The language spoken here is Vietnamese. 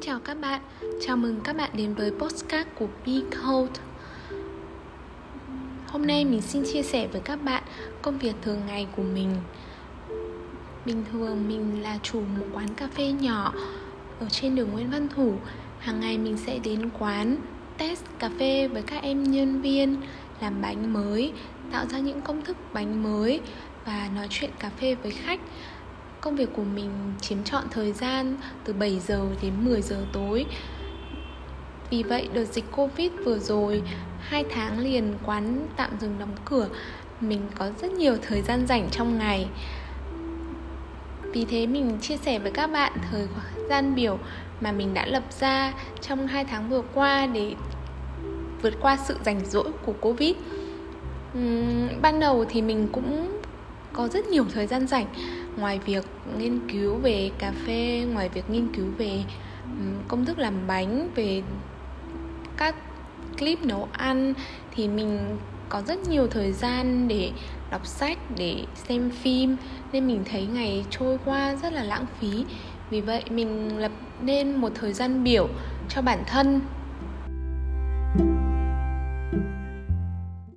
Xin chào các bạn, chào mừng các bạn đến với postcard của Be Code Hôm nay mình xin chia sẻ với các bạn công việc thường ngày của mình. Bình thường mình là chủ một quán cà phê nhỏ ở trên đường Nguyễn Văn Thủ. Hàng ngày mình sẽ đến quán test cà phê với các em nhân viên Làm bánh mới, tạo ra những công thức bánh mới Và nói chuyện cà phê với khách công việc của mình chiếm trọn thời gian từ 7 giờ đến 10 giờ tối. Vì vậy đợt dịch Covid vừa rồi hai tháng liền quán tạm dừng đóng cửa. Mình có rất nhiều thời gian rảnh trong ngày. Vì thế mình chia sẻ với các bạn thời gian biểu mà mình đã lập ra trong hai tháng vừa qua để vượt qua sự rảnh rỗi của Covid. Uhm, Ban đầu thì mình cũng có rất nhiều thời gian rảnh ngoài việc nghiên cứu về cà phê, ngoài việc nghiên cứu về công thức làm bánh, về các clip nấu ăn, thì mình có rất nhiều thời gian để đọc sách, để xem phim. Nên mình thấy ngày trôi qua rất là lãng phí. Vì vậy, mình lập nên một thời gian biểu cho bản thân.